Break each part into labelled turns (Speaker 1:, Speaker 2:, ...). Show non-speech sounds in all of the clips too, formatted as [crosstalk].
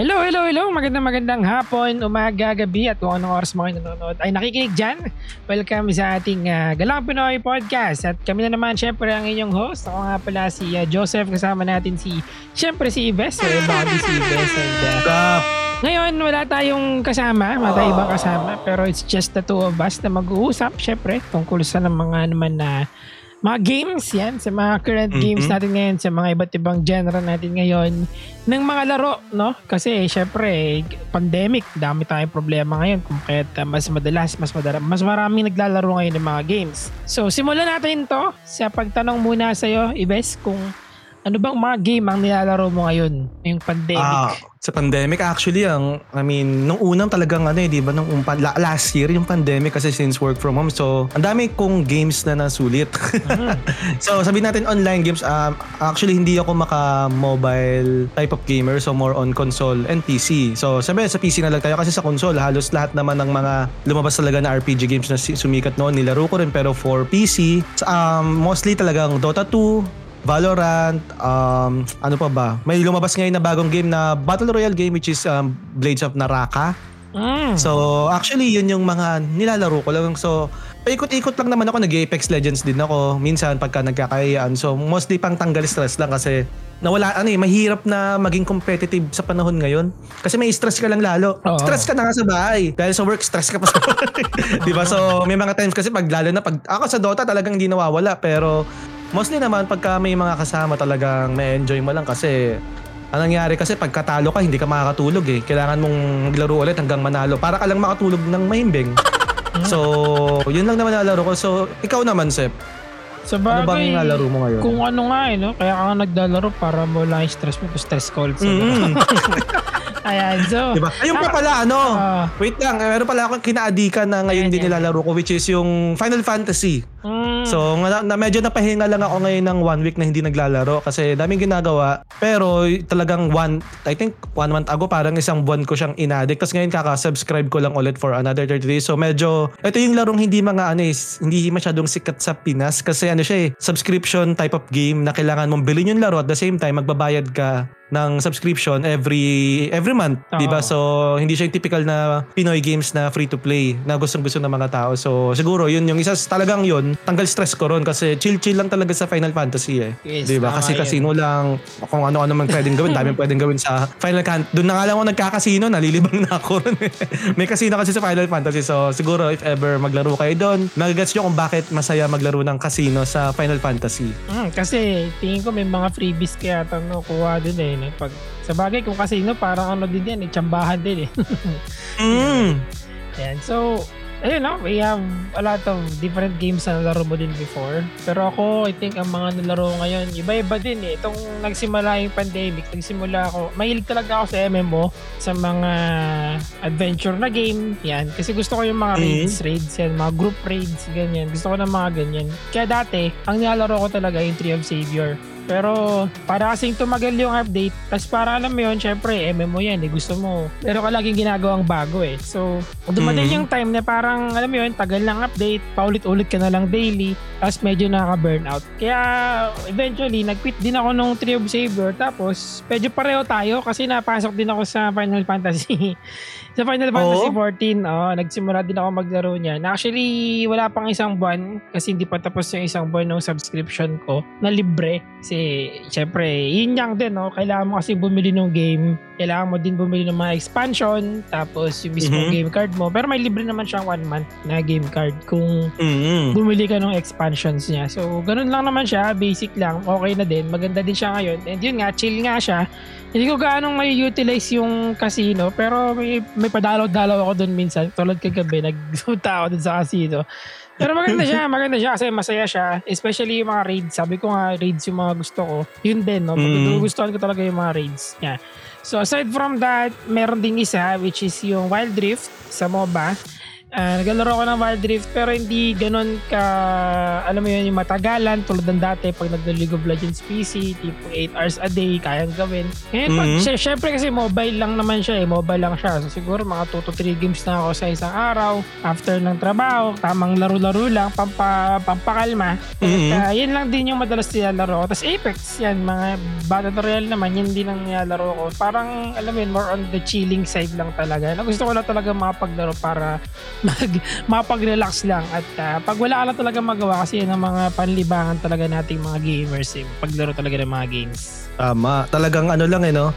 Speaker 1: Hello, hello, hello. Magandang magandang hapon, umaga, gabi at kung anong oras mo kayo nanonood ay nakikinig dyan. Welcome sa ating uh, Galang Pinoy Podcast. At kami na naman syempre ang inyong host. Ako nga pala si uh, Joseph. Kasama natin si, syempre si Ives. So, body si Ives. And, uh, ngayon, wala tayong kasama, wala tayong ibang kasama, pero it's just the two of us na mag-uusap, syempre, tungkol sa mga naman na mga games yan, sa mga current mm-hmm. games natin ngayon, sa mga iba't ibang genre natin ngayon, ng mga laro, no? Kasi syempre, pandemic, dami tayong problema ngayon kung kaya mas madalas, mas madalas, mas maraming naglalaro ngayon ng mga games. So, simulan natin to sa pagtanong muna sa'yo, Ibes, kung ano bang mga game ang nilalaro mo ngayon, yung pandemic?
Speaker 2: Ah, sa pandemic actually ang I mean nung unang talagang ano eh 'di ba nung umpa, last year yung pandemic kasi since work from home so ang dami kong games na nasulit. Mm. [laughs] so sabihin natin online games um, actually hindi ako maka mobile type of gamer so more on console and PC. So sabi sa PC na lang tayo kasi sa console halos lahat naman ng mga lumabas talaga na RPG games na sumikat noon nilaro ko rin pero for PC um, mostly talagang Dota 2 Valorant, um, ano pa ba? May lumabas ngayon na bagong game na Battle Royale game which is um, Blades of Naraka. Mm. So, actually, yun yung mga nilalaro ko lang. So, paikot-ikot lang naman ako. Nag-Apex Legends din ako. Minsan, pagka nagkakayaan. So, mostly pang tanggal stress lang kasi nawala, ano eh, mahirap na maging competitive sa panahon ngayon. Kasi may stress ka lang lalo. Oo. Stress ka na nga sa bahay. Dahil sa work, stress ka pa sa bahay. [laughs] Di ba? So, may mga times kasi pag lalo na pag, ako sa Dota talagang hindi nawawala. Pero, Mostly naman pagka may mga kasama talagang na-enjoy mo lang kasi ang nangyari kasi pagkatalo ka hindi ka makakatulog eh. Kailangan mong maglaro ulit hanggang manalo para ka lang makatulog ng mahimbing. [laughs] so, yun lang naman nalaro ko. So, ikaw naman, Sep.
Speaker 1: Sa bagay,
Speaker 2: ano bang nalaro mo ngayon?
Speaker 1: Kung ano nga eh, no? Kaya ka naglalaro para mo lang stress mo, stress calls. Mm. [laughs] Ayan, so.
Speaker 2: Diba? Ayun pa pala, ano? Uh, wait lang, meron pala akong kinaadikan na ngayon din nilalaro ko which is yung Final Fantasy. Mm. So, na, na, medyo napahinga lang ako ngayon ng one week na hindi naglalaro kasi daming ginagawa. Pero talagang one, I think one month ago parang isang buwan ko siyang inadik. Tapos ngayon kaka-subscribe ko lang ulit for another 30 days. So medyo, ito yung larong hindi mga ano eh, hindi masyadong sikat sa Pinas kasi ano siya eh, subscription type of game na kailangan mong bilhin yung laro at the same time magbabayad ka ng subscription every every month, oh. 'di ba? So hindi siya yung typical na Pinoy games na free to play na gustong-gusto ng mga tao. So siguro 'yun yung isa talagang 'yun, tanggal stress ko ron kasi chill-chill lang talaga sa Final Fantasy eh. Yes, 'Di ba? Kasi casino lang kung ano-ano man pwedeng gawin, daming [laughs] pwedeng gawin sa Final Fantasy. Doon na nga lang ako nagka-casino, nalilibang na ako ron. Eh. [laughs] May casino kasi sa Final Fantasy. So siguro if ever maglaro kayo doon, magagets nyo kung bakit masaya maglaro ng casino sa Final Fantasy.
Speaker 1: Mm, kasi tingin ko may mga freebies kaya no, kuha din eh eh. Pag, sa bagay, kung casino, parang ano din yan, eh, tsambahan din eh. [laughs]
Speaker 2: mm.
Speaker 1: Ayan, so, ayun no, we have a lot of different games na nalaro mo din before. Pero ako, I think ang mga nalaro ngayon, iba-iba din eh. Itong nagsimula yung pandemic, nagsimula ako, mahilig talaga ako sa MMO, sa mga adventure na game, yan. Kasi gusto ko yung mga mm-hmm. raids, raids yan, mga group raids, ganyan. Gusto ko ng mga ganyan. Kaya dati, ang nilalaro ko talaga yung Tree of Savior. Pero para kasing tumagal yung update, tapos para alam mo yun, syempre, MMO yan, eh, gusto mo. Pero ka laging ginagawang bago eh. So, dumating mm-hmm. yung time na parang, alam mo yun, tagal lang update, paulit-ulit ka na lang daily, tapos medyo nakaka-burnout. Kaya, eventually, nag-quit din ako nung Tree of Savior, tapos medyo pareho tayo kasi napasok din ako sa Final Fantasy. [laughs] sa Final Fantasy oh. 14, oh, nagsimula din ako maglaro niyan. Actually, wala pang isang buwan kasi hindi pa tapos yung isang buwan ng subscription ko na libre. Kasi syempre, yun yang din, no? Kailangan mo kasi bumili ng game. Kailangan mo din bumili ng mga expansion. Tapos yung mismo mm-hmm. game card mo. Pero may libre naman siyang one month na game card kung mm-hmm. bumili ka ng expansions niya. So, ganun lang naman siya. Basic lang. Okay na din. Maganda din siya ngayon. And yun nga, chill nga siya. Hindi ko gaano may utilize yung casino. Pero may, may padalaw-dalaw ako doon minsan. Tulad kagabi, nagpunta ako doon sa casino. Pero maganda siya, maganda siya kasi masaya siya. Especially yung mga raids. Sabi ko nga, raids yung mga gusto ko. Yun din, no? Mm. Gustuhan ko talaga yung mga raids. Yeah. So aside from that, meron ding isa which is yung Wild Rift sa MOBA. Uh, naglalaro ako ng Wild Rift pero hindi ganun ka, alam mo yun, yung matagalan tulad ng dati pag nag-League of Legends PC, tipo 8 hours a day, kayang gawin. Ngayon, mm-hmm. pag, syempre kasi mobile lang naman siya eh, mobile lang siya. So siguro mga 2 to 3 games na ako sa isang araw after ng trabaho, tamang laro-laro lang, pampa, pampakalma. Mm-hmm. At, uh, yun lang din yung madalas nilalaro ko. Tapos Apex, yan, mga Battle Royale naman, yun din ang nilalaro ko. Parang, alam mo yun, more on the chilling side lang talaga. Na gusto ko lang talaga makapaglaro para mag, mapag-relax lang. At uh, pag wala ka lang talaga magawa kasi yan ang mga panlibangan talaga nating mga gamers eh. Paglaro talaga ng mga games.
Speaker 2: Tama. Talagang ano lang eh no.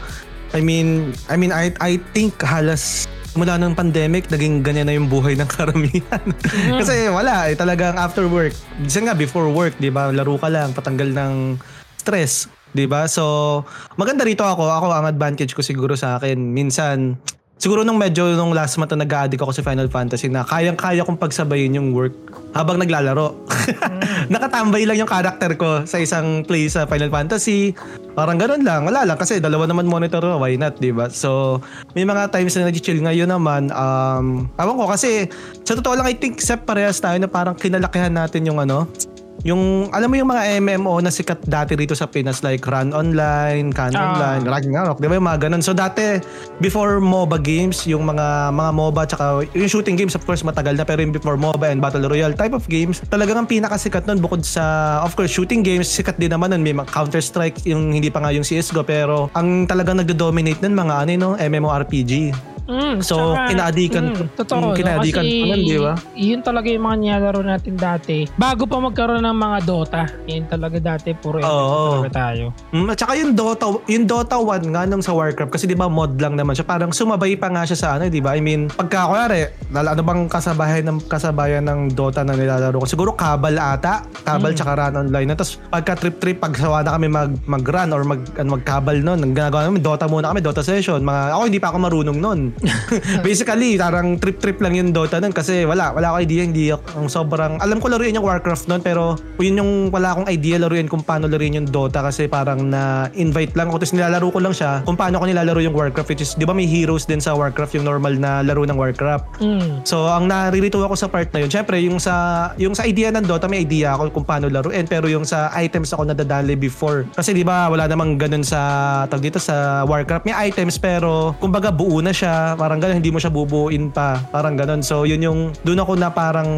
Speaker 2: I mean, I mean I I think halos mula ng pandemic, naging ganyan na yung buhay ng [laughs] karamihan. Mm. Kasi wala, eh, talagang after work. Kasi nga, before work, di ba, laro ka lang, patanggal ng stress. Di ba? So, maganda rito ako. Ako, ang advantage ko siguro sa akin, minsan, siguro nung medyo nung last month na nag-addict ako sa Final Fantasy na kayang-kaya kong pagsabayin yung work habang naglalaro. [laughs] Nakatambay lang yung character ko sa isang play sa Final Fantasy. Parang ganun lang. Wala lang kasi dalawa naman monitor ko. Why not, di ba? So, may mga times na nag-chill ngayon naman. Um, awan ko kasi sa totoo lang I think Sep parehas tayo na parang kinalakihan natin yung ano, yung alam mo yung mga MMO na sikat dati rito sa Pinas like Run Online, Can uh. Online, Ragnarok, 'di ba yung mga ganun. So dati before MOBA games, yung mga mga MOBA tsaka yung shooting games of course matagal na pero yung before MOBA and Battle Royale type of games, talagang ang pinakasikat noon bukod sa of course shooting games, sikat din naman nun may Counter Strike yung hindi pa nga yung CS:GO pero ang talagang nagdo-dominate nun mga ano no, MMORPG.
Speaker 1: Mm,
Speaker 2: so,
Speaker 1: tsaka,
Speaker 2: kinaadikan
Speaker 1: mm. Totoo.
Speaker 2: Mm, kinaadikan
Speaker 1: no?
Speaker 2: nun, di ba?
Speaker 1: Yun talaga yung mga nilalaro natin dati. Bago pa magkaroon ng mga Dota. Yun talaga dati, puro oh, talaga tayo.
Speaker 2: Mm, at saka yung Dota, yung Dota 1 nga nung sa Warcraft, kasi di ba mod lang naman siya. Parang sumabay pa nga siya sa ano, di ba? I mean, pagka kunwari, ano bang kasabayan ng kasabayan ng Dota na nilalaro ko? Siguro Kabal ata. Kabal mm. tsaka Run Online. Tapos pagka trip-trip, pag sawa na kami mag, mag-run or mag, ano, mag-kabal nun, ang ginagawa namin, Dota muna kami, Dota session. Mga, ako hindi pa ako marunong nun. [laughs] basically, parang trip-trip lang yung Dota nun kasi wala, wala akong idea, hindi ang sobrang, alam ko laruin yung Warcraft nun pero yun yung wala akong idea laruin kung paano laruin yung Dota kasi parang na-invite lang ako tapos nilalaro ko lang siya kung paano ko nilalaro yung Warcraft which is, di ba may heroes din sa Warcraft yung normal na laro ng Warcraft. Mm. So, ang naririto ako sa part na yun, syempre yung sa, yung sa idea ng Dota may idea ako kung paano laruin pero yung sa items ako nadadali before. Kasi di ba wala namang ganun sa, tag dito sa Warcraft, may items pero kumbaga buo na siya, parang ganun, hindi mo siya bubuin pa. Parang ganun. So, yun yung, doon ako na parang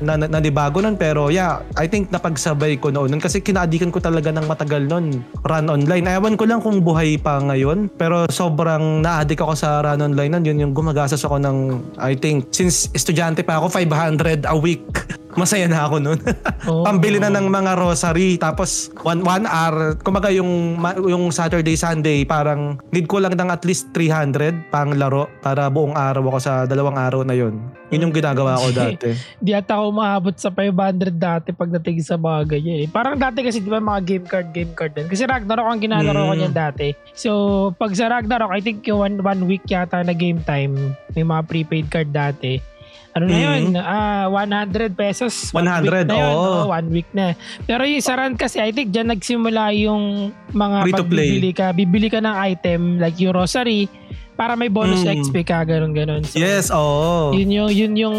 Speaker 2: na, na, nanibago nun. Pero yeah, I think napagsabay ko noon. Kasi kinaadikan ko talaga ng matagal noon. Run online. Ewan ko lang kung buhay pa ngayon. Pero sobrang na-addict ako sa run online nun. Yun yung gumagasas ako ng, I think, since estudyante pa ako, 500 a week. [laughs] masaya na ako noon. [laughs] oh, Pambili na ng mga rosary tapos one, one hour, kumaga yung yung Saturday Sunday parang need ko lang ng at least 300 pang laro para buong araw ako sa dalawang araw na yon. Yun yung ginagawa ko [laughs] dati.
Speaker 1: Di ata ako maabot sa 500 dati pagdating sa mga ganyan eh. Parang dati kasi di ba mga game card, game card din. Kasi Ragnarok ang ginalaro mm. ko niyan dati. So pag sa Ragnarok, I think yung one, one week yata na game time, may mga prepaid card dati ano na yun? Uh, 100 pesos.
Speaker 2: 100,
Speaker 1: na
Speaker 2: yun.
Speaker 1: Oh. one week na. Pero yung sa run kasi, I think dyan nagsimula yung mga
Speaker 2: Free to play.
Speaker 1: bibili ka. Bibili ka ng item like yung rosary para may bonus mm. XP ka, ganun ganun.
Speaker 2: So, yes, oo. Oh.
Speaker 1: Yun yung yun yung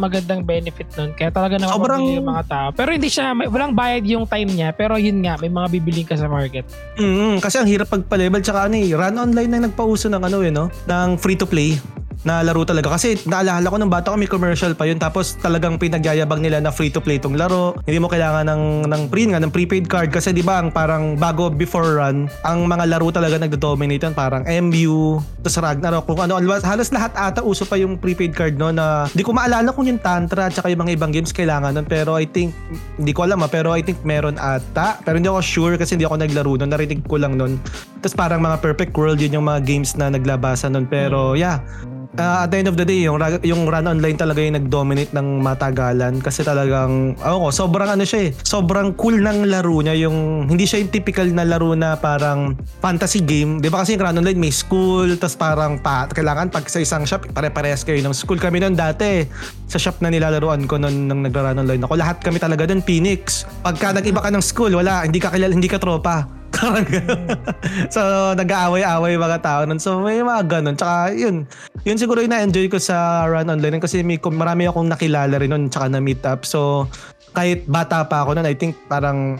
Speaker 1: magandang benefit nun. Kaya talaga naman Sobrang... yung mga tao. Pero hindi siya may, walang bayad yung time niya, pero yun nga, may mga bibiling ka sa market.
Speaker 2: Mm, kasi ang hirap pagpa-level tsaka ano eh, run online na nagpauso ng ano eh, no? Ng free to play na laro talaga. Kasi naalala ko nung bata ko may commercial pa yun. Tapos talagang pinagyayabang nila na free to play tong laro. Hindi mo kailangan ng ng pre nga ng prepaid card. Kasi 'di ba ang parang bago before run, ang mga laro talaga nagdo-dominate yan parang MU, tapos Ragnarok. Kung ano halos lahat ata uso pa yung prepaid card no na hindi ko maalala kung yung Tantra at saka yung mga ibang games kailangan nun. Pero I think hindi ko alam ha, pero I think meron ata. Pero hindi ako sure kasi hindi ako naglaro nun. Narinig ko lang nun. Tapos parang mga perfect world yun yung mga games na naglabasan nun. Pero yeah uh, at the end of the day, yung, yung run online talaga yung nag-dominate ng matagalan kasi talagang, ako ko, sobrang ano siya eh, sobrang cool ng laro niya yung, hindi siya yung typical na laro na parang fantasy game. Di ba kasi yung run online may school, tas parang pa, kailangan pag sa isang shop, pare-parehas kayo ng school. Kami noon dati, sa shop na nilalaruan ko noon nang nagra-run online ako, lahat kami talaga doon Phoenix. Pagka nag-iba ka ng school, wala, hindi ka kilala, hindi ka tropa Parang so, nag-aaway-aaway mga tao nun. So, may mga ganun. Tsaka, yun. Yun siguro yung na-enjoy ko sa run online kasi may, marami akong nakilala rin nun tsaka na-meet up. So, kahit bata pa ako noon, I think parang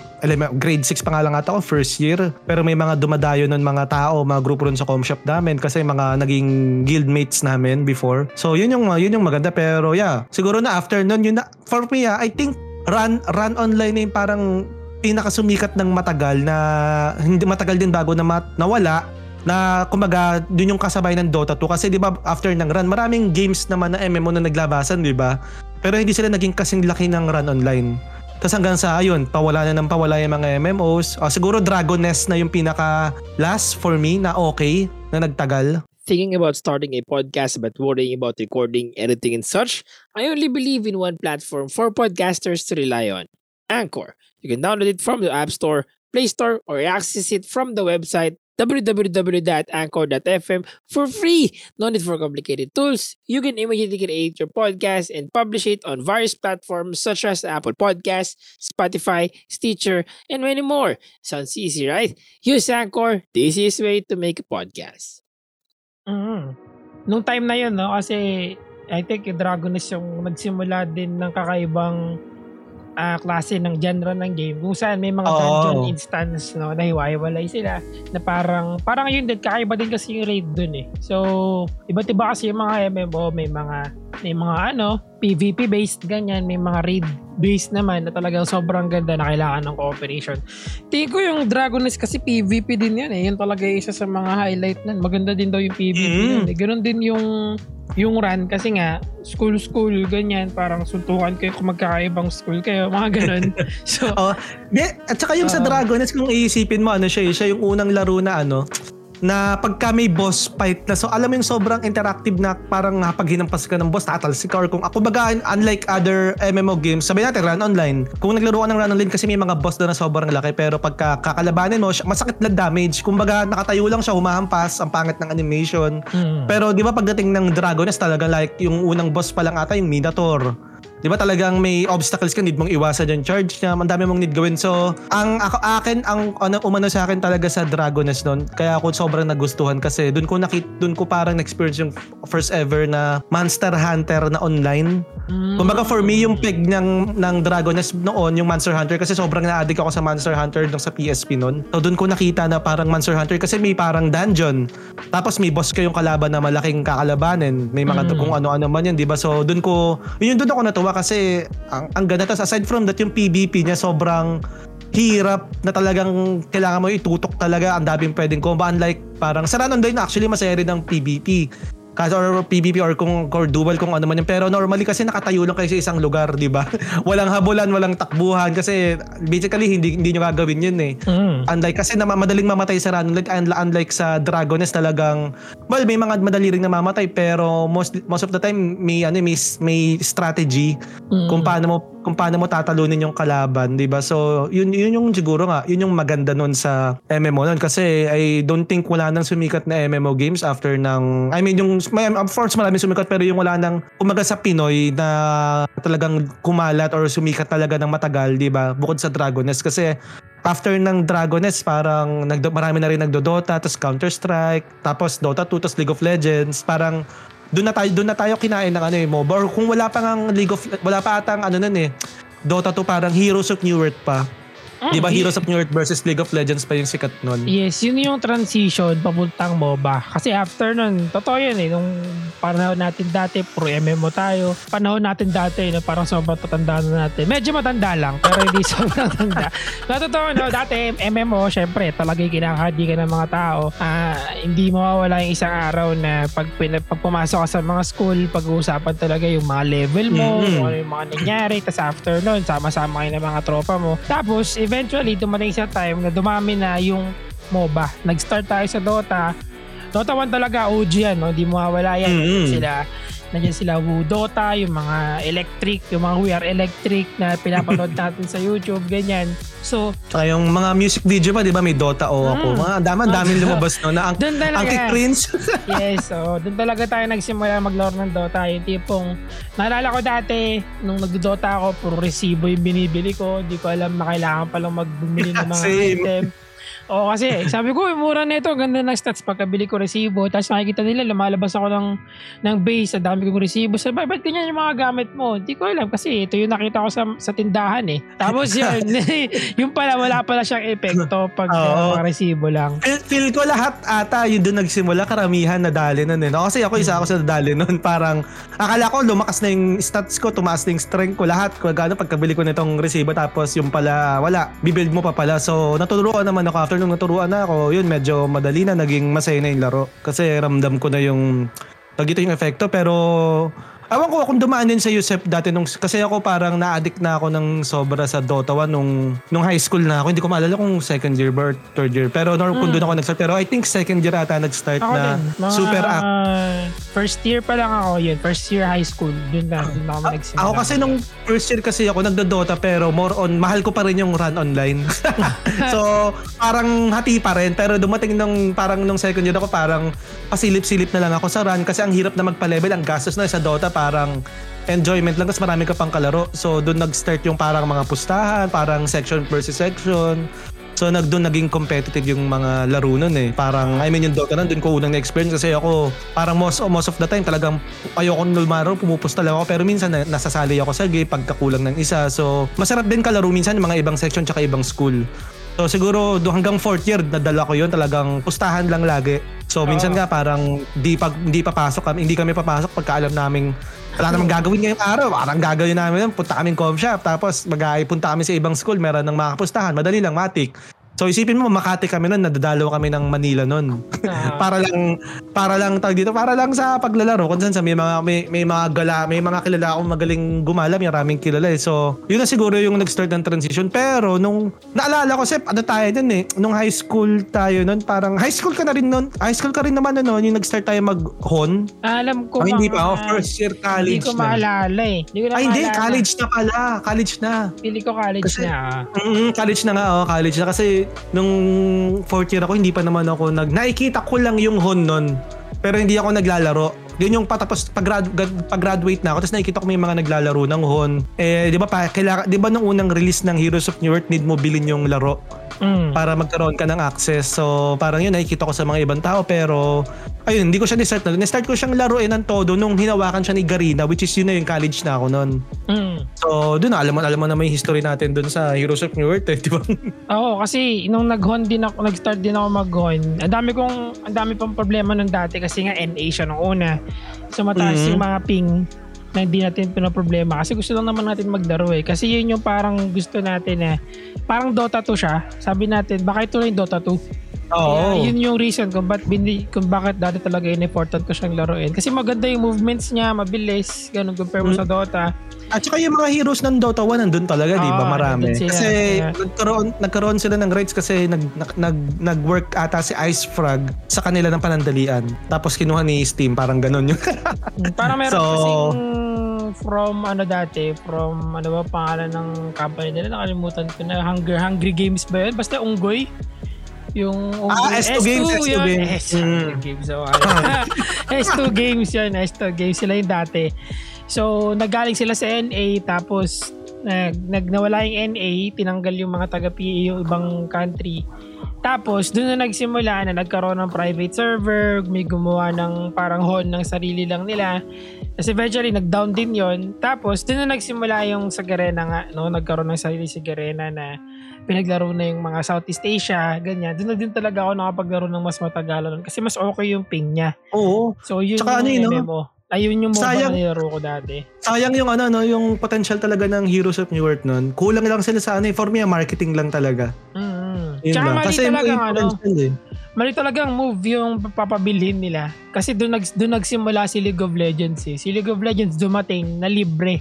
Speaker 2: grade 6 pa nga lang ata ako, first year. Pero may mga dumadayo nun mga tao, mga grupo rin sa com shop namin kasi mga naging guildmates namin before. So yun yung yun yung maganda pero yeah, siguro na after nun yun na, for me yeah, I think run run online na yung parang pinakasumikat ng matagal na hindi matagal din bago na mat, nawala na kumbaga dun yung kasabay ng Dota 2 kasi 'di ba after ng run maraming games naman na MMO na naglabasan 'di ba? Pero hindi sila naging kasing laki ng run online. Tapos hanggang sa ayun pawala na ng pawala yung mga MMOs uh, siguro Dragon Nest na yung pinaka last for me na okay na nagtagal.
Speaker 3: Thinking about starting a podcast but worrying about recording, editing, and such, I only believe in one platform for podcasters to rely on Anchor. You can download it from the App Store, Play Store, or access it from the website www.anchor.fm for free. No need for complicated tools. You can immediately create your podcast and publish it on various platforms such as Apple Podcasts, Spotify, Stitcher, and many more. Sounds easy, right? Use Anchor, the easiest way to make a podcast.
Speaker 1: Mm. Nung time na yun, no? Kasi I think yung Dragonist yung nagsimula din ng kakaibang uh, klase ng genre ng game kung saan may mga oh. dungeon instance no na hiwa-hiwalay sila na parang parang yun din kakaiba din kasi yung raid dun eh so iba't iba kasi yung mga MMO may mga may mga ano PvP based ganyan. May mga raid based naman na talagang sobrang ganda na kailangan ng cooperation. Tingin ko yung Dragonist kasi PvP din yan eh. Yun talaga isa sa mga highlight nun. Maganda din daw yung PvP mm. nun eh. ganun din yung yung run kasi nga school school ganyan. Parang suntukan kayo kung magkakaibang school kayo mga ganun. [laughs] So
Speaker 2: oh, at saka yung uh, sa Dragonets kung iisipin mo ano siya eh, siya yung unang laro na ano na pagka may boss fight na so alam mo yung sobrang interactive na parang pag hinampas ka ng boss tatalsik ka or kung ako baga unlike other MMO games sabi natin run online. Kung naglaro ka ng run online kasi may mga boss doon na sobrang laki pero pagka kakalabanin mo masakit na damage. Kumbaga nakatayo lang siya humahampas ang pangit ng animation. Mm. pero di ba pagdating ng Dragoness talaga like yung unang boss pa lang ata yung Minotaur 'Di ba talagang may obstacles ka need mong iwasan yung charge niya, ang dami mong need gawin. So, ang ako akin ang ano umano sa akin talaga sa Dragoness noon. Kaya ako sobrang nagustuhan kasi doon ko nakit doon ko parang na-experience yung first ever na Monster Hunter na online. Mm. Kumbaga for me yung peg ng ng Dragoness noon yung Monster Hunter kasi sobrang na-addict ako sa Monster Hunter nung sa PSP noon. So doon ko nakita na parang Monster Hunter kasi may parang dungeon. Tapos may boss kayong kalaban na malaking kakalabanin. May mga mm. kung ano-ano man yan, 'di ba? So doon ko yun doon ako natuwa kasi ang, ang ganda. Tapos aside from that, yung PvP niya sobrang hirap na talagang kailangan mo itutok talaga. Ang daming pwedeng combo. Unlike parang sa Run Online actually masaya rin ng PvP. Kasi or PvP or kung or dual kung ano man yun. Pero normally kasi nakatayo lang kayo sa isang lugar, di ba? [laughs] walang habulan, walang takbuhan kasi basically hindi hindi nyo gagawin yun eh. Mm. Unlike kasi na madaling mamatay sa run like unlike sa Dragoness talagang well may mga madali ring namamatay pero most most of the time may ano may, may strategy mm. kung paano mo kung paano mo tatalunin yung kalaban, 'di ba? So, yun yun yung siguro nga, yun yung maganda nun sa MMO nun kasi I don't think wala nang sumikat na MMO games after ng I mean yung may, of course marami sumikat pero yung wala nang umaga sa Pinoy na talagang kumalat or sumikat talaga ng matagal, 'di ba? Bukod sa Dragoness kasi after ng Dragoness, parang nagdo, marami na rin nagdo-Dota, tapos Counter-Strike, tapos Dota 2, tapos League of Legends. Parang doon na tayo doon na tayo kinain ng ano eh MOBA. Or kung wala pa ng League of wala pa atang ano nun eh Dota 2 parang Heroes of New Earth pa Mm, Di ba Heroes of New Earth versus League of Legends pa yung sikat nun?
Speaker 1: Yes, yun yung transition papuntang MOBA. Kasi after nun, totoo yan eh. Nung panahon natin dati, pro MMO tayo. Panahon natin dati, no, parang sobrang tatanda na natin. Medyo matanda lang, pero hindi [laughs] sobrang tanda. Na totoo, no, dati MMO, syempre, talagang kinakahadi ka ng mga tao. Uh, hindi mawawala yung isang araw na pag, pag pumasok ka sa mga school, pag-uusapan talaga yung mga level mo, mm-hmm. ano yung mga nangyari. Tapos after nun, sama-sama kayo ng mga tropa mo. Tapos, eventually, dumating sa time na dumami na yung MOBA. Nag-start tayo sa Dota. Dota 1 talaga OG yan, no? Hindi mo mawala yan. Mm-hmm. Sila, nandiyan sila Wu Dota, yung mga electric, yung mga We Are Electric na pinapanood [laughs] natin sa YouTube, ganyan. So,
Speaker 2: Tsaka yung mga music video pa, di ba, may Dota o ako. Mm, mga dami, dami [laughs] lumabas no, na ang, ang cringe. [laughs]
Speaker 1: yes, so, doon talaga tayo nagsimula maglaro ng Dota. Yung tipong, naalala ko dati, nung nagdo-Dota ako, puro resibo yung binibili ko. Hindi ko alam na kailangan palang magbumili ng mga item. Oo, kasi sabi ko, "Uy, mura na ito. Ganda ng stats. Pagkabili ko resibo. Tapos makikita nila, lumalabas ako ng, ng base. Sa dami kong resibo. Sabi, ba't ganyan yung mga gamit mo? Hindi ko alam kasi ito yung nakita ko sa, sa tindahan eh. Tapos [laughs] yun, [laughs] yung pala, wala pala siyang epekto pag
Speaker 2: Oo.
Speaker 1: uh, resibo lang.
Speaker 2: Feel, feel ko lahat ata yun doon nagsimula karamihan nadali nun eh. No? Kasi ako isa ako sa nadali nun. Parang akala ko lumakas na yung stats ko, tumaas na yung strength ko lahat. Kung gano'n pagkabili ko nitong resibo tapos yung pala wala, bibuild mo pa pala. So naturuan naman ako after nung naturuan na ako, yun medyo madali na naging masaya na yung laro. Kasi ramdam ko na yung pag ito yung efekto pero Awan ko kung dumaan din sa USEP dati nung kasi ako parang na-addict na ako ng sobra sa Dota 1 nung nung high school na ako. Hindi ko maalala kung second year ba or third year. Pero nor kung doon ako nag-start. Pero I think second year ata nag-start
Speaker 1: Hmm. Ako
Speaker 2: na
Speaker 1: din. Mga,
Speaker 2: super act.
Speaker 1: First year pa lang ako yun. First year high school. Doon na. Doon ako nagsimula.
Speaker 2: Ako kasi nung first year kasi ako nagdo-Dota pero more on mahal ko pa rin yung run online. [laughs] so parang hati pa rin pero dumating nung parang nung second year ako parang pasilip-silip na lang ako sa run kasi ang hirap na magpa-level ang gastos na sa Dota parang enjoyment lang kasi marami ka pang kalaro. So doon nag-start yung parang mga pustahan, parang section versus section. So nag doon naging competitive yung mga laro nun eh. Parang I mean yung Dota nun doon ko unang na-experience kasi ako parang most most of the time talagang ayoko nung lumaro, pumupusta lang ako pero minsan na, nasasali ako sa game pagkakulang ng isa. So masarap din kalaro minsan yung mga ibang section tsaka ibang school. So siguro do hanggang fourth year nadala ko yun talagang pustahan lang lagi. So minsan nga parang di pag hindi papasok kami, hindi kami papasok pagka alam naming wala namang gagawin ngayong araw. Parang gagawin namin yun. Punta kaming com shop. Tapos mag punta kami sa ibang school. Meron ng mga kapustahan. Madali lang, matik. So isipin mo, Makati kami nun. Nadadalaw kami ng Manila nun.
Speaker 1: Ah. [laughs]
Speaker 2: para lang, para lang tag dito. Para lang sa paglalaro. Kung saan sa may mga, may, may mga gala, may mga kilala akong magaling gumala. May maraming kilala eh. So yun na siguro yung nag-start ng transition. Pero nung, naalala ko, Sep, ano tayo nun eh. Nung high school tayo nun, parang high school ka na rin nun. High school ka rin naman nun, yung nag-start tayo mag-hon.
Speaker 1: Alam ko
Speaker 2: Oh, hindi pa ako. First year college
Speaker 1: Hindi ko maalala eh. Hindi ko na
Speaker 2: Ay, hindi.
Speaker 1: maalala.
Speaker 2: College na pala. College na.
Speaker 1: Pili ko college
Speaker 2: Kasi-
Speaker 1: na. ah.
Speaker 2: Mm, college na nga, oh. College na. Kasi nung fourth year ako, hindi pa naman ako nag... Nakikita ko lang yung hon nun. Pero hindi ako naglalaro. Yun yung patapos pag, pag graduate na ako tapos nakikita ko may mga naglalaro ng hon. Eh, 'di ba pa kailangan 'di ba nung unang release ng Heroes of New Earth need mo bilhin yung laro
Speaker 1: Mm.
Speaker 2: para magkaroon ka ng access. So, parang yun nakikita ko sa mga ibang tao pero ayun, hindi ko siya ni-start na. Ni-start ko siyang laruin ng todo nung hinawakan siya ni Garina which is yun na yung college na ako noon.
Speaker 1: Mm.
Speaker 2: So, doon alam mo alam mo na may history natin doon sa Heroes of New Earth, eh, di ba? [laughs]
Speaker 1: Oo, kasi nung nag-hon din ako, nag-start din ako mag-hon, ang dami kong, ang dami pang problema nung dati kasi nga NA siya nung una. So mataas
Speaker 2: Mhm.
Speaker 1: yung mga ping na hindi natin pinoproblema kasi gusto lang naman natin maglaro eh. Kasi yun yung parang gusto natin eh. Parang Dota 2 siya. Sabi natin, baka ito na yung Dota 2.
Speaker 2: Oo.
Speaker 1: Kaya yun yung reason kung, ba't bindi, kung bakit dati talaga in-important ko siyang laruin. Kasi maganda yung movements niya, mabilis, ganun compare mo
Speaker 2: Mm.
Speaker 1: sa Dota.
Speaker 2: At saka yung mga heroes ng Dota 1 nandun talaga, di ba?
Speaker 1: Oo,
Speaker 2: Marami.
Speaker 1: sila.
Speaker 2: Kasi
Speaker 1: Kaya-
Speaker 2: nagkaroon, nagkaroon sila ng rights kasi nag, nag, nag, nag-work ata si Ice Frog sa kanila ng panandalian. Tapos kinuha ni Steam, parang ganun yung...
Speaker 1: Mm, Parang meron [laughs]
Speaker 2: So-
Speaker 1: kasing from ano dati, from ano ba pangalan ng company nila, nakalimutan ko na, Hunger, Hungry Games ba yun? Basta Unggoy. Yung
Speaker 2: Ah,
Speaker 1: Unggoy.
Speaker 2: S2 Games, S2
Speaker 1: yun.
Speaker 2: Games.
Speaker 1: S, Hungry
Speaker 2: Mm.
Speaker 1: Games. So, [laughs] [laughs] S2 Games yun, S2 Games. Sila yung dati. So, nagaling sila sa NA, tapos nag, nag nawala yung NA, tinanggal yung mga taga-PA yung ibang country. Tapos, doon na nagsimula na nagkaroon ng private server, may gumawa ng parang hon ng sarili lang nila. Tapos eventually, nag-down din yon Tapos, doon na nagsimula yung sa Garena nga, no? Nagkaroon ng sarili si Garena na pinaglaro na yung mga Southeast Asia, ganyan. Doon na din talaga ako nakapaglaro ng mas matagalan. Kasi mas okay yung ping niya.
Speaker 2: Oo.
Speaker 1: So, yun
Speaker 2: Tsaka ano
Speaker 1: yung
Speaker 2: yun, no?
Speaker 1: MMO. Ayun yung MOBA
Speaker 2: Sayang.
Speaker 1: na nilaro ko dati.
Speaker 2: Sayang yung ano, no, yung potential talaga ng Heroes of New Earth nun. Kulang lang sila sa ano, eh. for me, marketing lang talaga.
Speaker 1: Mm-hmm.
Speaker 2: Yun
Speaker 1: Tsaka
Speaker 2: lang.
Speaker 1: mali
Speaker 2: Kasi
Speaker 1: talaga
Speaker 2: may
Speaker 1: ano,
Speaker 2: eh.
Speaker 1: mali talagang move yung papabilhin nila. Kasi doon nag doon nagsimula si League of Legends eh. Si League of Legends dumating na libre.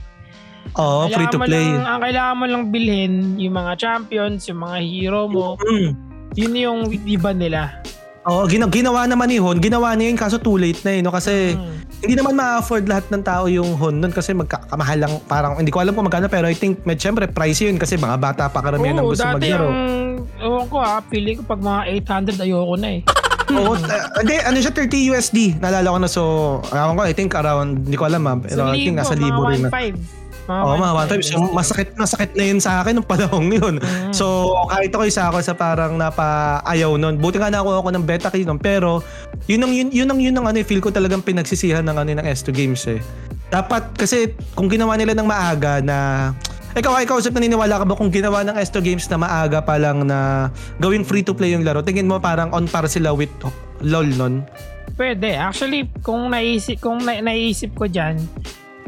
Speaker 2: Oo, free to play.
Speaker 1: Lang, ang kailangan mo lang bilhin yung mga champions, yung mga hero mo.
Speaker 2: Mm.
Speaker 1: Yun yung iba nila.
Speaker 2: Oo, gina- ginawa naman ni Hon. Ginawa niya yun kaso too late na eh. No? Kasi
Speaker 1: Mm.
Speaker 2: hindi naman ma-afford lahat ng tao yung Hon nun kasi magkakamahal lang. Parang hindi ko alam kung magkano pero I think med, syempre price yun kasi mga bata pa karamihan ng
Speaker 1: Oo,
Speaker 2: gusto maglaro.
Speaker 1: ang, ewan ko ha, feeling ko pag mga 800 ayoko na eh. [laughs]
Speaker 2: Oo, uh, hindi, ano siya 30 USD. Naalala ko na so, alam ko, I think around, hindi ko alam ha, pero I think nasa libo rin na.
Speaker 1: 1.5. Time
Speaker 2: times. Yung masakit, masakit na yun sa akin nung panahon yun.
Speaker 1: Mm.
Speaker 2: So, kahit ako isa ako sa parang napaayaw nun. Buti nga nakuha ako ng beta key nun. Pero, yun ang yun, yun ang yun ang ano, eh, feel ko talagang pinagsisihan ng ano ng S2 games eh. Dapat kasi kung ginawa nila ng maaga na ikaw, ikaw, Usap, naniniwala ka ba kung ginawa ng S2 Games na maaga pa lang na gawing free-to-play yung laro, tingin mo parang on par sila with LOL nun?
Speaker 1: Pwede. Actually, kung naisip, kung na, naisip ko dyan,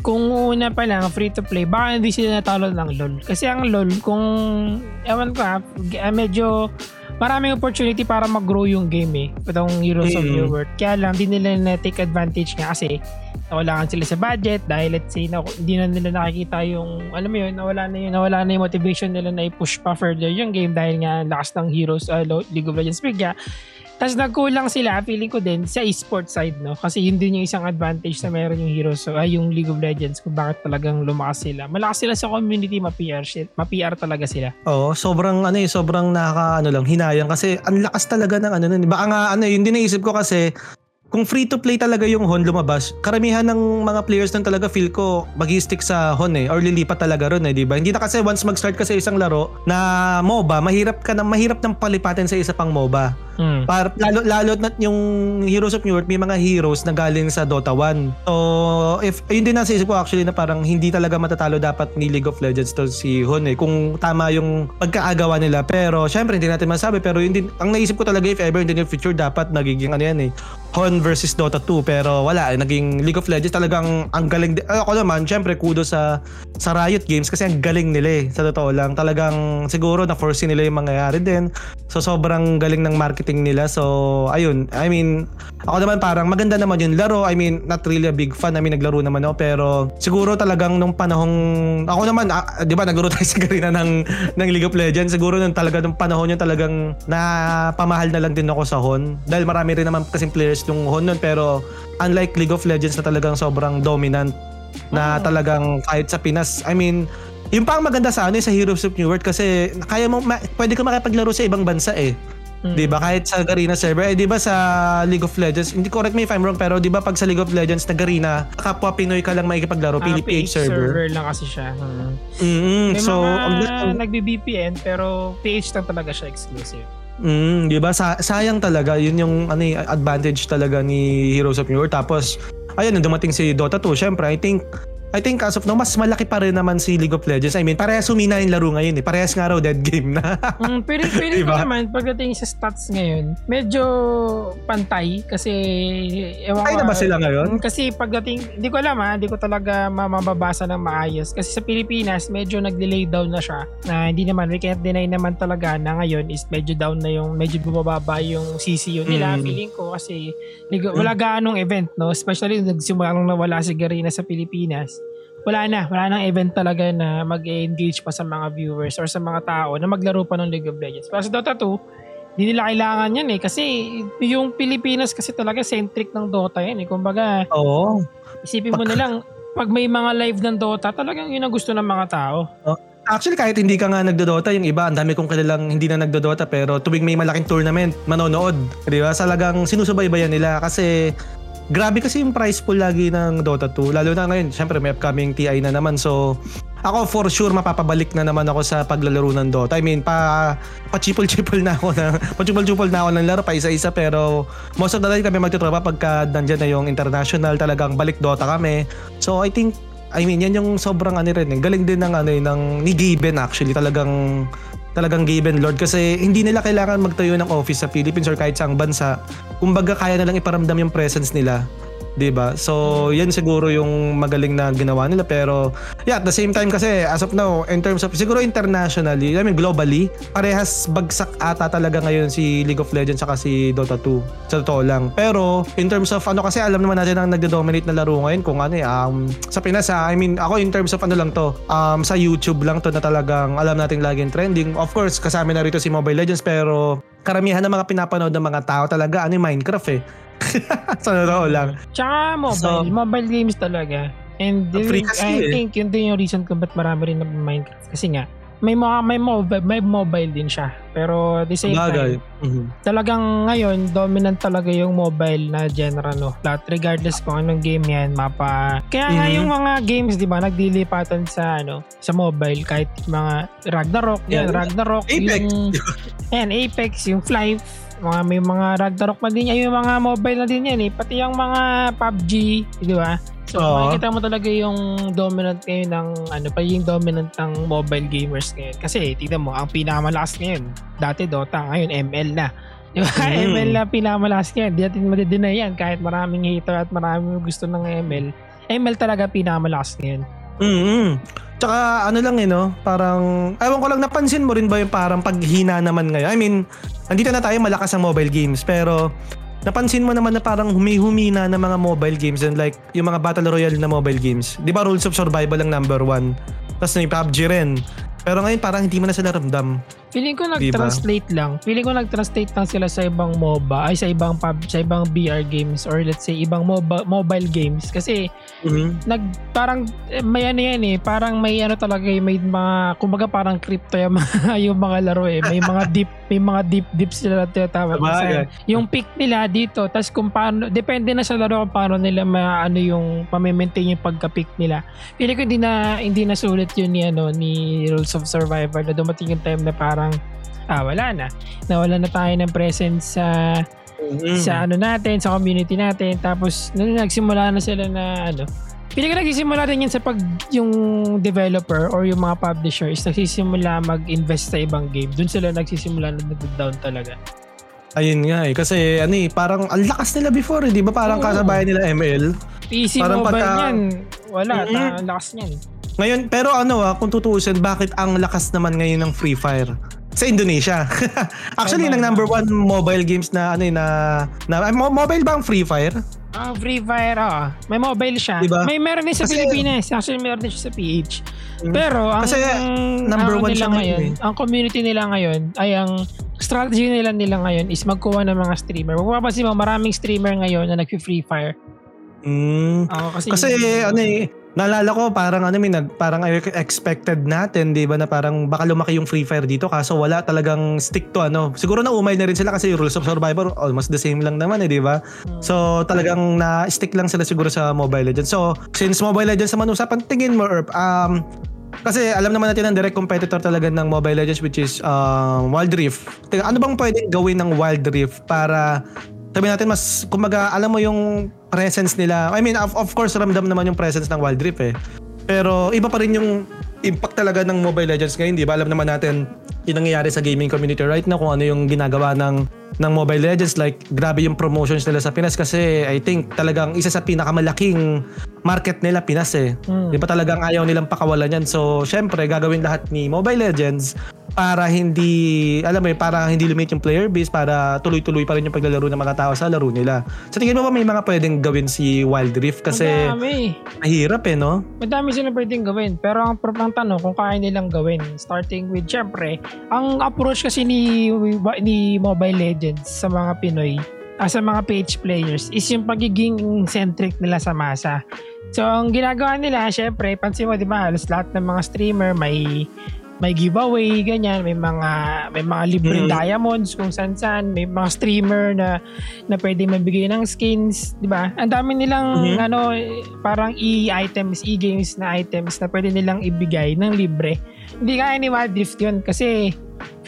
Speaker 1: kung una pa lang free to play, baka hindi sila natalo ng LOL. Kasi ang LOL, kung, ewan ko ha, ah, medyo maraming opportunity para mag-grow yung game eh. Itong Heroes of
Speaker 2: Mm.
Speaker 1: New World. Kaya lang, di nila na-take advantage nga kasi nawalangan sila sa budget dahil let's say na hindi na nila nakikita yung alam mo yun nawala na yun nawala na yung motivation nila na i-push pa further yung game dahil nga lakas ng Heroes uh, League of Legends bigya tapos nagkulang sila feeling ko din sa esports side no? Kasi yun din yung isang advantage na meron yung Heroes so, ay yung League of Legends kung bakit talagang lumakas sila. Malakas sila sa community ma-PR ma-PR talaga sila.
Speaker 2: Oo, sobrang ano eh, sobrang nakaka ano lang hinayang. Kasi ang lakas talaga ng ano nun. Baka nga ano, yun din naisip ko kasi kung free to play talaga yung HON lumabas, karamihan ng mga players nun talaga feel ko mag-stick sa HON eh or lilipat talaga ron eh, di ba? Hindi na kasi once mag-start ka sa isang laro na MOBA, mahirap ka na mahirap nang palipatin sa isa pang MOBA.
Speaker 1: hmm.
Speaker 2: Par, lalo lalo na yung Heroes of New World, may mga heroes na galing sa Dota 1. So, if yun din nasa isip ko actually na parang hindi talaga matatalo dapat ni League of Legends to si Hon eh. Kung tama yung pagkaagawa nila. Pero syempre hindi natin masabi pero yun din ang naisip ko talaga if ever in the near future dapat nagiging ano yan eh. Hon versus Dota 2 pero wala naging League of Legends talagang ang galing eh, ako naman syempre kudos sa sa Riot Games kasi ang galing nila eh sa totoo lang. Talagang siguro na foresee nila yung mangyayari din. So sobrang galing ng marketing nila. So ayun I mean ako naman parang maganda naman yung laro. I mean not really a big fan I mean naglaro naman ako pero siguro talagang nung panahong ako naman ah, di ba naglaro [laughs] tayo sa Garena ng, ng League of Legends siguro nung talaga nung panahon yun talagang napamahal na lang din ako sa HON. Dahil marami rin naman kasing players yung HON nun pero unlike League of Legends na talagang sobrang dominant na talagang kahit sa Pinas I mean yung pang maganda sa ano eh, sa Heroes of New World kasi kaya mo ma- pwede ka makipaglaro sa ibang bansa eh.
Speaker 1: Hmm.
Speaker 2: 'Di ba? Kahit sa Garena server, eh 'di ba sa League of Legends, hindi correct me if I'm wrong, pero 'di ba pag sa League of Legends na Garena, kapwa Pinoy ka lang makikipaglaro,
Speaker 1: Ah,
Speaker 2: PH server.
Speaker 1: lang kasi siya hmm.
Speaker 2: Mm,
Speaker 1: may
Speaker 2: so ang
Speaker 1: mga nagbi-VPN pero PH lang talaga siya exclusive
Speaker 2: Mm, 'di ba? Sa- sayang talaga 'yun yung ano eh, advantage talaga ni Heroes of New World. Tapos ayun, dumating si Dota 2, syempre I think I think as of now, mas malaki pa rin naman si League of Legends. I mean, parehas humina yung laro ngayon eh. Parehas nga raw dead game na. [laughs]
Speaker 1: Mm, pero [laughs] ko
Speaker 2: Diba?
Speaker 1: naman pagdating sa stats ngayon, medyo pantay kasi ewan
Speaker 2: Ay
Speaker 1: ko,
Speaker 2: na ba sila ngayon?
Speaker 1: Mm, Kasi pagdating, hindi ko alam ha, hindi ko talaga ma- mababasa ng maayos. Kasi sa Pilipinas, medyo nag-delay down na siya. Na hindi naman, we can't deny naman talaga na ngayon is medyo down na yung, medyo bumababa yung CCU nila.
Speaker 2: Mm.
Speaker 1: Feeling ko kasi wala gaanong event, no? Especially nagsimula nung nawala si Garena sa Pilipinas. Wala na, wala nang event talaga na mag-engage pa sa mga viewers or sa mga tao na maglaro pa ng League of Legends. Pero sa Dota 2, hindi nila kailangan yan eh. Kasi yung Pilipinas kasi talaga centric ng Dota yan eh. Kumbaga,
Speaker 2: Oo.
Speaker 1: Isipin mo na lang, pag may mga live ng Dota, talagang yun ang gusto ng mga tao.
Speaker 2: Actually, kahit hindi ka nga nagdodota, yung iba, ang dami kong kilalang hindi na nagdodota, pero tuwing may malaking tournament, manonood. Di ba? Salagang sinusubaybayan nila kasi grabe kasi yung price pool lagi ng Dota 2. Lalo na ngayon, syempre may upcoming TI na naman. So, ako for sure mapapabalik na naman ako sa paglalaro ng Dota. I mean, pa pa-chipol-chipol na ako na pa-chipol-chipol na ako ng laro pa isa-isa pero most of the time kami magtutropa pagka nandyan na yung international talagang balik Dota kami. So, I think I mean, yan yung sobrang ano rin. eh. Galing din ng ano eh, ng ni Gaben actually. Talagang talagang Gaben Lord kasi hindi nila kailangan magtayo ng office sa Philippines or kahit saang bansa. Kumbaga kaya na lang iparamdam yung presence nila. 'Di ba? So, yan siguro yung magaling na ginawa nila pero yeah, at the same time kasi as of now in terms of siguro internationally, I mean globally, parehas bagsak ata talaga ngayon si League of Legends saka si Dota 2. Sa totoo lang. Pero in terms of ano kasi alam naman natin ang nagdo-dominate na laro ngayon kung ano eh um, sa Pinas ah, I mean ako in terms of ano lang to, um, sa YouTube lang to na talagang alam nating laging trending. Of course, kasama na rito si Mobile Legends pero karamihan ng mga pinapanood ng mga tao talaga ano yung Minecraft eh. [laughs] sa totoo lang.
Speaker 1: Tsaka mobile,
Speaker 2: So-
Speaker 1: mobile games talaga. And
Speaker 2: Free kasi
Speaker 1: I
Speaker 2: eh.
Speaker 1: think yun din yung reason kung ba't marami rin ng Minecraft. Kasi nga, may mga may mobile, may mobile din siya. Pero at the same
Speaker 2: Bagay.
Speaker 1: time,
Speaker 2: Mhm.
Speaker 1: talagang ngayon dominant talaga yung mobile na genre no. Lahat regardless kung anong game 'yan, mapa. Kaya nga
Speaker 2: Mhm.
Speaker 1: yung mga games 'di ba, nagdilipatan sa ano, sa mobile kahit mga Ragnarok, yan,
Speaker 2: Yeah.
Speaker 1: Ragnarok,
Speaker 2: Apex.
Speaker 1: yung [laughs] yan, Apex, yung Fly, mga may mga Ragnarok pa din yung mga mobile na din yan eh, pati yung mga PUBG, di ba? So
Speaker 2: Oo.
Speaker 1: makikita mo talaga yung dominant ngayon ng ano pa yung dominant ng mobile gamers ngayon. Kasi tignan mo, ang pinakamalakas ngayon, dati Dota, ngayon ML na. Di ba? [laughs]
Speaker 2: Mm.
Speaker 1: ML na pinakamalakas ngayon. Di natin madideny yan kahit maraming hater at maraming gusto ng ML. ML talaga pinakamalakas ngayon.
Speaker 2: mm Tsaka ano lang eh no, parang, ewan ko lang, napansin mo rin ba yung parang paghina naman ngayon? I mean, andito na tayo malakas ang mobile games, pero napansin mo naman na parang humi-humina ng mga mobile games and like yung mga battle royale na mobile games. Di ba Rules of Survival ang number one? Tapos may PUBG rin. Pero ngayon parang hindi mo na sila ramdam.
Speaker 1: Feeling ko nag-translate lang. Feeling ko nag-translate lang sila sa ibang MOBA, ay sa ibang pub, sa ibang BR games or let's say ibang MOBA, mobile games kasi nag parang eh, may ano yan eh, parang may ano talaga eh, may mga kumbaga parang crypto yung [laughs] mga, yung mga laro eh. May mga deep, may mga deep deep sila na tinatawag.
Speaker 2: Sabagay.
Speaker 1: Kasi yung pick nila dito, tas kung paano, depende na sa laro kung paano nila maano yung pamimaintain yung pagka-pick nila. Feeling ko hindi na hindi na sulit yun ni ano ni Rules of Survival na dumating yung time na parang ah wala na. Nawala na tayo ng presence sa
Speaker 2: Mhm.
Speaker 1: sa ano natin, sa community natin. Tapos nung nagsimula na sila na ano, Pili ko nagsisimula rin yan sa pag yung developer or yung mga publisher is nagsisimula mag-invest sa ibang game. Doon sila nagsisimula na down talaga.
Speaker 2: Ayun nga eh. Kasi ano eh, parang ang lakas nila before eh. Di ba parang
Speaker 1: Oo.
Speaker 2: kasabayan nila ML?
Speaker 1: PC
Speaker 2: Parang
Speaker 1: mobile
Speaker 2: pagka-
Speaker 1: yan. Wala.
Speaker 2: Mhm.
Speaker 1: Ta, ang lakas niyan.
Speaker 2: Ngayon, pero ano ah, kung tutuusin, bakit ang lakas naman ngayon ng Free Fire? Sa Indonesia. [laughs] Actually,
Speaker 1: Tama.
Speaker 2: ng number one mobile games na ano eh, na, na mo- mobile ba ang Free Fire?
Speaker 1: Ah, Free Fire, ah. May mobile siya.
Speaker 2: Diba?
Speaker 1: May meron din sa
Speaker 2: Kasi-
Speaker 1: Pilipinas. Actually, meron din siya sa PH.
Speaker 2: Mm.
Speaker 1: Pero, ang,
Speaker 2: Kasi number
Speaker 1: ang
Speaker 2: one
Speaker 1: nila
Speaker 2: ngayon
Speaker 1: ngayon, ang community nila ngayon, ay ang strategy nila nila ngayon is magkuha ng mga streamer. Kung mapapansin mo, maraming streamer ngayon na nag-free fire.
Speaker 2: Mm.
Speaker 1: Oo, kasi,
Speaker 2: Kasi ano eh, naalala ko parang ano nag parang expected natin, 'di ba na parang baka lumaki yung Free Fire dito kaso wala talagang stick to ano. Siguro na umay na rin sila kasi yung Rules of Survivor almost the same lang naman eh, 'di ba? So talagang na-stick lang sila siguro sa Mobile Legends. So since Mobile Legends naman usapan, tingin mo Erp, um kasi alam naman natin ang direct competitor talaga ng Mobile Legends which is um, Wild Rift. Tingnan, ano bang pwedeng gawin ng Wild Rift para sabi natin mas kumbaga alam mo yung presence nila. I mean of, of course ramdam naman yung presence ng Wild Rift eh. Pero iba pa rin yung impact talaga ng Mobile Legends ngayon, di ba? Alam naman natin yung nangyayari sa gaming community right now kung ano yung ginagawa ng ng Mobile Legends like grabe yung promotions nila sa Pinas kasi I think talagang isa sa pinakamalaking market nila Pinas eh.
Speaker 1: Hmm.
Speaker 2: Di ba talagang ayaw nilang pakawalan yan. So, syempre, gagawin lahat ni Mobile Legends para hindi, alam mo yun, para hindi lumit yung player base, para tuloy-tuloy pa rin yung paglalaro ng mga tao sa laro nila. Sa tingin mo ba may mga pwedeng gawin si Wild Rift? Kasi
Speaker 1: Madami.
Speaker 2: mahirap eh, no?
Speaker 1: Madami silang pwedeng gawin. Pero ang, ang tanong kung kaya nilang gawin. Starting with, syempre, ang approach kasi ni, ni Mobile Legends sa mga Pinoy, ah, sa mga page players, is yung pagiging centric nila sa masa. So, ang ginagawa nila, syempre, pansin mo, di ba, halos lahat ng mga streamer may may giveaway, ganyan, may mga may mga libreng
Speaker 2: Mm.
Speaker 1: diamonds kung saan saan, may mga streamer na na pwede mabigay ng skins, 'di ba? Ang dami nilang
Speaker 2: Mhm.
Speaker 1: ano parang e-items, e-games na items na pwede nilang ibigay ng libre. Hindi kaya ni Wild Rift 'yun kasi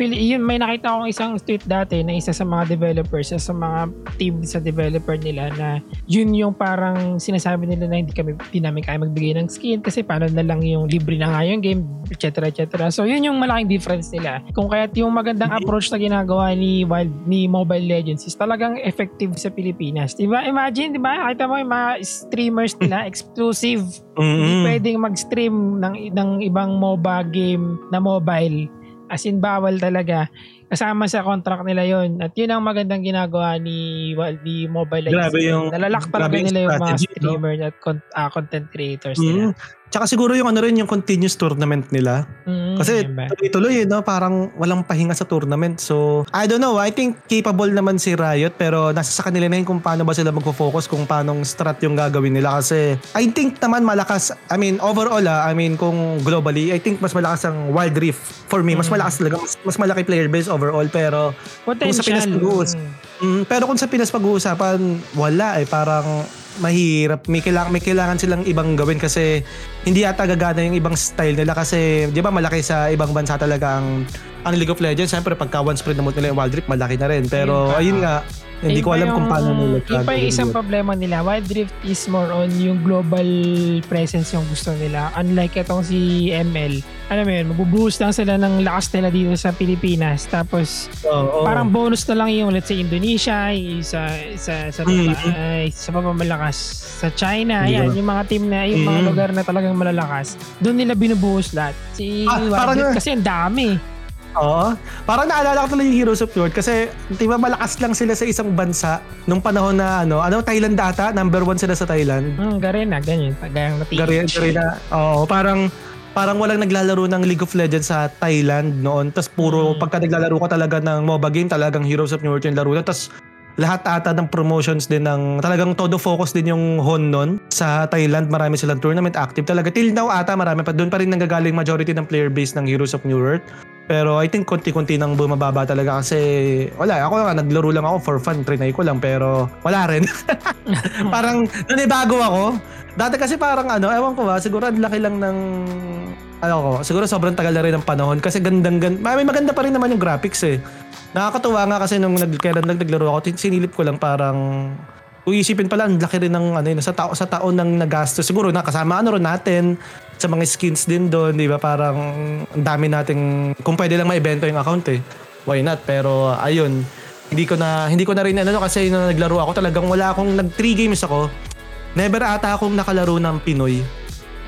Speaker 1: yun, may nakita akong isang tweet dati na isa sa mga developers, sa mga team sa developer nila na yun yung parang sinasabi nila na hindi kami hindi namin kaya magbigay ng skin kasi paano na lang yung libre na nga yung game, etc. etc. So yun yung malaking difference nila. Kung kaya't yung magandang approach na ginagawa ni Wild ni Mobile Legends is talagang effective sa Pilipinas. Diba? Imagine, diba? Nakita mo yung mga streamers nila, [laughs] exclusive hindi
Speaker 2: Mm-mm.
Speaker 1: pwedeng mag-stream ng, ng ibang MOBA game na mobile. As in, bawal talaga. kasama sa contract nila yon At yun ang magandang ginagawa ni, well, ni Mobile Legends.
Speaker 2: Grabe yung-
Speaker 1: Nalalak talaga
Speaker 2: grabe yung
Speaker 1: nila yung mga
Speaker 2: strategy, no?
Speaker 1: streamer at con- ah, content creators nila.
Speaker 2: Mm. Tsaka siguro yung ano rin yung continuous tournament nila.
Speaker 1: Mm,
Speaker 2: Kasi tuloy-tuloy eh, no? parang walang pahinga sa tournament. So, I don't know. I think capable naman si Riot pero nasa sa kanila na yun kung paano ba sila magfo-focus kung paano strat yung gagawin nila. Kasi I think naman malakas, I mean overall ah, I mean kung globally, I think mas malakas ang Wild Rift. For me, mas
Speaker 1: Mm.
Speaker 2: malakas talaga. Mas, mas malaki player base overall pero
Speaker 1: Potential.
Speaker 2: Pinas mag-uus-
Speaker 1: Mm.
Speaker 2: Mm, pero kung sa Pinas pag-uusapan, wala eh. Parang mahirap. May kailangan, may kailangan silang ibang gawin kasi hindi ata gagana yung ibang style nila kasi di ba malaki sa ibang bansa talaga ang ang League of Legends. Siyempre pagka one spread na mo nila yung Wild Rift, malaki na rin. Pero
Speaker 1: Ayun
Speaker 2: nga, hindi ko alam kung
Speaker 1: yung-
Speaker 2: paano nila
Speaker 1: Yun pa yung isang problema nila. Wild Rift is more on yung global presence yung gusto nila. Unlike itong si ML. Alam mo yun, magbubuhos lang sila ng lakas nila dito sa Pilipinas. Tapos
Speaker 2: Oo, oo.
Speaker 1: parang bonus na lang yung let's say Indonesia, yung sa sa sa
Speaker 2: Mm.
Speaker 1: ay, sa pamamalakas sa China,
Speaker 2: Hindi
Speaker 1: yan yung mga team na yung mga
Speaker 2: Mm.
Speaker 1: lugar na talagang malalakas. Doon nila binubuhos lahat. Si
Speaker 2: Ah,
Speaker 1: Wild Rift kasi ang dami.
Speaker 2: Oo. Parang naalala ko tuloy yung Heroes of North kasi di ba malakas lang sila sa isang bansa nung panahon na ano, ano Thailand data, number one sila sa Thailand.
Speaker 1: Hmm, Garena, ganyan. Gayang na
Speaker 2: Gari, gari na, oo, parang parang walang naglalaro ng League of Legends sa Thailand noon. Tapos puro
Speaker 1: Mm.
Speaker 2: pagka naglalaro ka talaga ng MOBA game, talagang Heroes of New York yung laro na. Tapos lahat ata ng promotions din ng talagang todo focus din yung Hon nun. Sa Thailand marami silang tournament active talaga. Till now ata marami pa. Doon pa rin nanggagaling majority ng player base ng Heroes of New Earth. Pero I think konti-konti nang bumababa talaga kasi wala. Ako nga naglaro lang ako for fun. Trinay ko lang pero wala rin. [laughs] Parang nanibago ako. Dati kasi parang ano ewan ko ba siguro ang laki lang ng ano ko siguro sobrang tagal na rin ng panahon. Kasi gandang gand may maganda pa rin naman yung graphics eh Nakakatuwa nga kasi nung nag, nag, naglaro ako, sinilip ko lang parang kung isipin pala, ang laki rin ng ano yun, sa, tao, sa taon ng nagastos. Siguro nakasama ano rin natin sa mga skins din doon, di ba? Parang ang dami nating, kung pwede lang maibento yung account eh. Why not? Pero ayun, hindi ko na hindi ko na rin ano kasi nung naglaro ako talagang wala akong nag 3 games ako. Never ata akong nakalaro ng Pinoy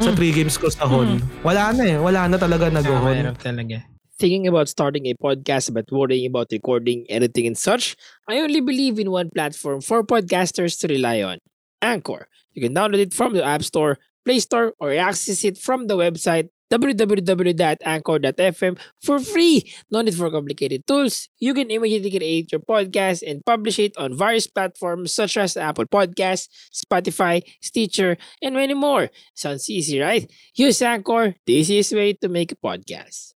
Speaker 2: sa 3 games ko sa Hon. Wala na eh, wala na talaga
Speaker 1: Ah,
Speaker 2: nag-Hon.
Speaker 1: mahirap talaga.
Speaker 3: Thinking about starting a podcast but worrying about recording, editing, and such, I only believe in one platform for podcasters to rely on Anchor. You can download it from the App Store, Play Store, or access it from the website www.anchor.fm for free. No need for complicated tools. You can immediately create your podcast and publish it on various platforms such as Apple Podcasts, Spotify, Stitcher, and many more. Sounds easy, right? Use Anchor, the easiest way to make a podcast.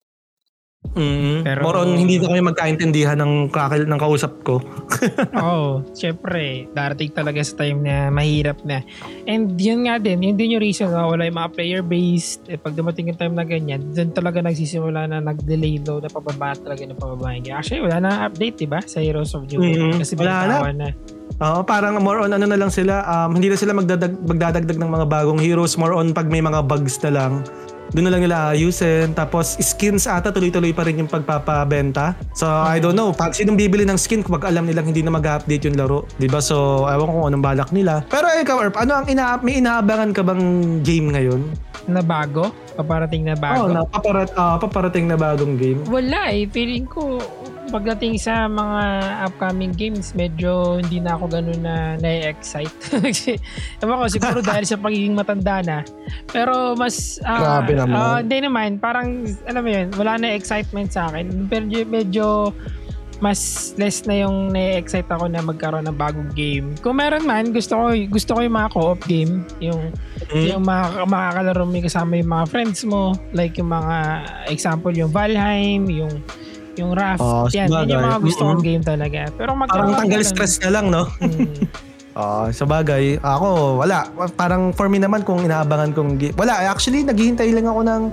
Speaker 2: Mm
Speaker 1: Pero-
Speaker 2: More on, hindi na kami magkaintindihan ng, kakil, ng kausap ko. [laughs]
Speaker 1: Oo, syempre, darating talaga sa time na mahirap na. And yun nga din, yun din yung reason na wala yung mga player-based. Eh, pag dumating yung time na ganyan, dun talaga nagsisimula na nag-delay load na pababa talaga ng pababa. Actually, wala na update, di ba? Sa Heroes of New
Speaker 2: Mhm,
Speaker 1: Kasi
Speaker 2: wala na.
Speaker 1: na.
Speaker 2: Oo, parang more on ano na lang sila, um, hindi na sila magdadag, magdadagdag ng mga bagong heroes, more on pag may mga bugs na lang. Doon na lang nila ayusin. Tapos skins ata tuloy-tuloy pa rin yung pagpapabenta. So I don't know, pag sinong bibili ng skin kung alam nilang hindi na mag-update yung laro. 'di ba So ewan ko kung anong balak nila. Pero ikaw, Erp, ano ang ina may inaabangan ka bang game ngayon?
Speaker 1: Na bago? Paparating na
Speaker 2: Oo,
Speaker 1: bago?
Speaker 2: na paparat, ah, paparating na bagong game.
Speaker 1: Wala eh. Feeling ko, pagdating sa mga upcoming games, medyo hindi na ako ganun na na-excite. [laughs] Kasi, ewan ko, siguro [laughs] dahil sa pagiging matanda na. Pero mas... ah,
Speaker 2: Grabe naman.
Speaker 1: ah, hindi naman. Parang, alam mo yun, wala na excitement sa akin. Pero medyo mas less na yung na-excite ako na magkaroon ng bagong game. Kung meron man, gusto ko gusto ko yung mga co-op game, yung
Speaker 2: Mm.
Speaker 1: yung mga makakalaro mo kasama yung mga friends mo, like yung mga example yung Valheim, yung yung Raft,
Speaker 2: Oh,
Speaker 1: yan, yan yung mga
Speaker 2: sabagay.
Speaker 1: gusto kong game talaga. Pero
Speaker 2: Parang
Speaker 1: magkaroon
Speaker 2: tanggal stress na lang, no? Ah, [laughs] sa bagay, ako wala. Parang for me naman kung inaabangan kong gi- wala, actually naghihintay lang ako ng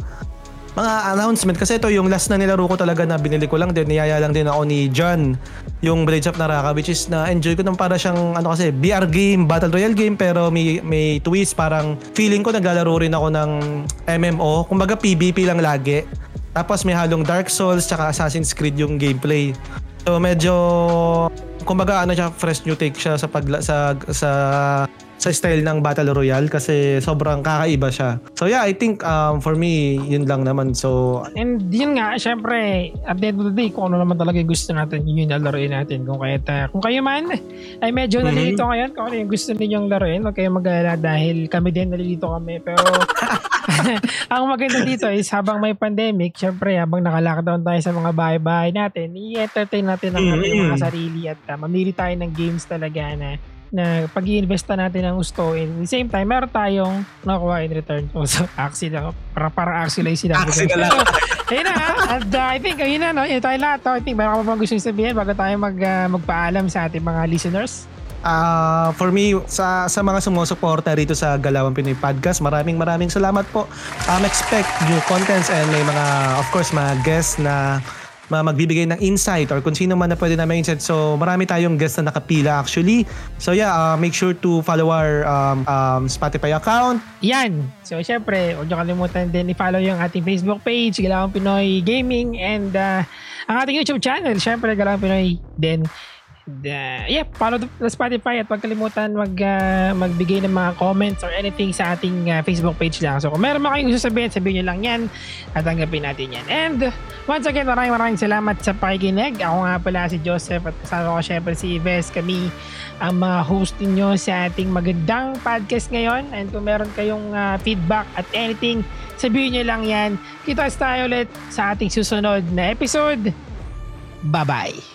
Speaker 2: mga announcement kasi ito yung last na nilaro ko talaga na binili ko lang din, niyaya lang din ako ni John yung Blades of Naraka which is na enjoy ko nang para siyang ano kasi BR game, Battle Royale game pero may may twist parang feeling ko naglalaro rin ako ng MMO, kumbaga PvP lang lagi. Tapos may halong Dark Souls tsaka Assassin's Creed yung gameplay. So medyo kumbaga ano siya fresh new take siya sa pagla sa sa sa style ng Battle Royale kasi sobrang kakaiba siya. So yeah, I think um, for me, yun lang naman. So,
Speaker 1: And yun nga, syempre, at the end of the day, kung ano naman talaga yung gusto natin, yun yung lalaroin natin. Kung kayo, ta, kung kayo man ay medyo
Speaker 2: Mhm.
Speaker 1: nalilito ngayon, kung ano yung gusto ninyong laruin, huwag kayong mag-alala dahil kami din nalilito kami. Pero [laughs] [laughs] ang maganda dito is habang may pandemic, syempre habang naka-lockdown tayo sa mga bahay-bahay natin, i-entertain natin ang ating mga sarili at uh, mamili tayo ng games talaga na na pag iinvesta natin ang gusto in the same time meron tayong nakuha in return so axi lang para para axi lang ko.
Speaker 2: Axi na lang.
Speaker 1: Ayun na and uh, I think ayun na no yun tayo lahat. I think meron ka pa bang gusto sabihin bago tayo mag uh, magpaalam sa ating mga listeners
Speaker 2: Ah, for me sa sa mga sumusuporta rito sa Galawan Pinoy Podcast, maraming maraming salamat po. Um expect new contents and may mga of course mga guests na magbibigay ng insight or kung sino man na pwede namin insight. So marami tayong guests na nakapila actually. So yeah, uh, make sure to follow our um, um, Spotify account.
Speaker 1: Yan. So, syempre, huwag niyo kalimutan din i-follow yung ating Facebook page, Galawang Pinoy Gaming, and uh, ang ating YouTube channel, syempre, Galawang Pinoy din. Uh, yeah, follow the, the Spotify at huwag kalimutan mag, uh, magbigay ng mga comments or anything sa ating uh, Facebook page lang. So, kung meron mga kayong gusto sabihin, sabihin nyo lang yan at tanggapin natin yan. And once again, maraming maraming salamat sa pakikinig. Ako nga pala si Joseph at kasama ko syempre si Ives. Kami ang mga host ninyo sa ating magandang podcast ngayon. And kung meron kayong uh, feedback at anything, sabihin nyo lang yan. Kita tayo ulit sa ating susunod na episode. Bye-bye!